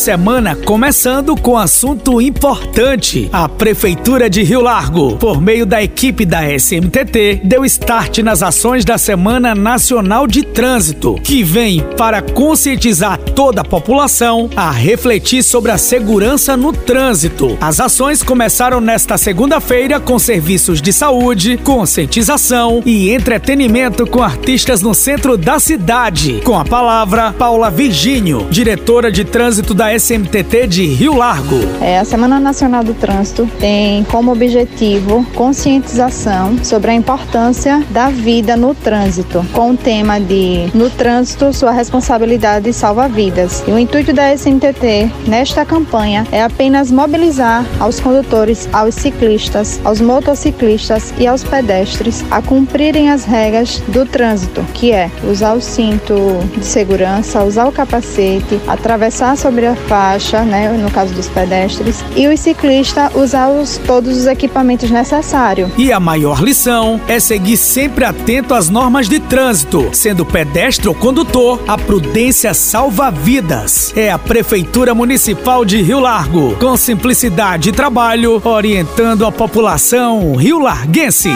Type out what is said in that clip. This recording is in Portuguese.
Semana começando com assunto importante. A Prefeitura de Rio Largo, por meio da equipe da SMTT, deu start nas ações da Semana Nacional de Trânsito, que vem para conscientizar toda a população a refletir sobre a segurança no trânsito. As ações começaram nesta segunda-feira com serviços de saúde, conscientização e entretenimento com artistas no centro da cidade. Com a palavra, Paula Virgínio, diretora de trânsito da SMTT de Rio Largo. É, a Semana Nacional do Trânsito tem como objetivo conscientização sobre a importância da vida no trânsito, com o tema de No Trânsito, sua responsabilidade salva vidas. E o intuito da SMTT nesta campanha é apenas mobilizar aos condutores, aos ciclistas, aos motociclistas e aos pedestres a cumprirem as regras do trânsito, que é usar o cinto de segurança, usar o capacete, atravessar sobre a faixa, né, no caso dos pedestres, e o ciclista usar os, todos os equipamentos necessários. E a maior lição é seguir sempre atento às normas de trânsito, sendo pedestre ou condutor, a prudência salva vidas. É a Prefeitura Municipal de Rio Largo, com simplicidade e trabalho, orientando a população rio-larguense.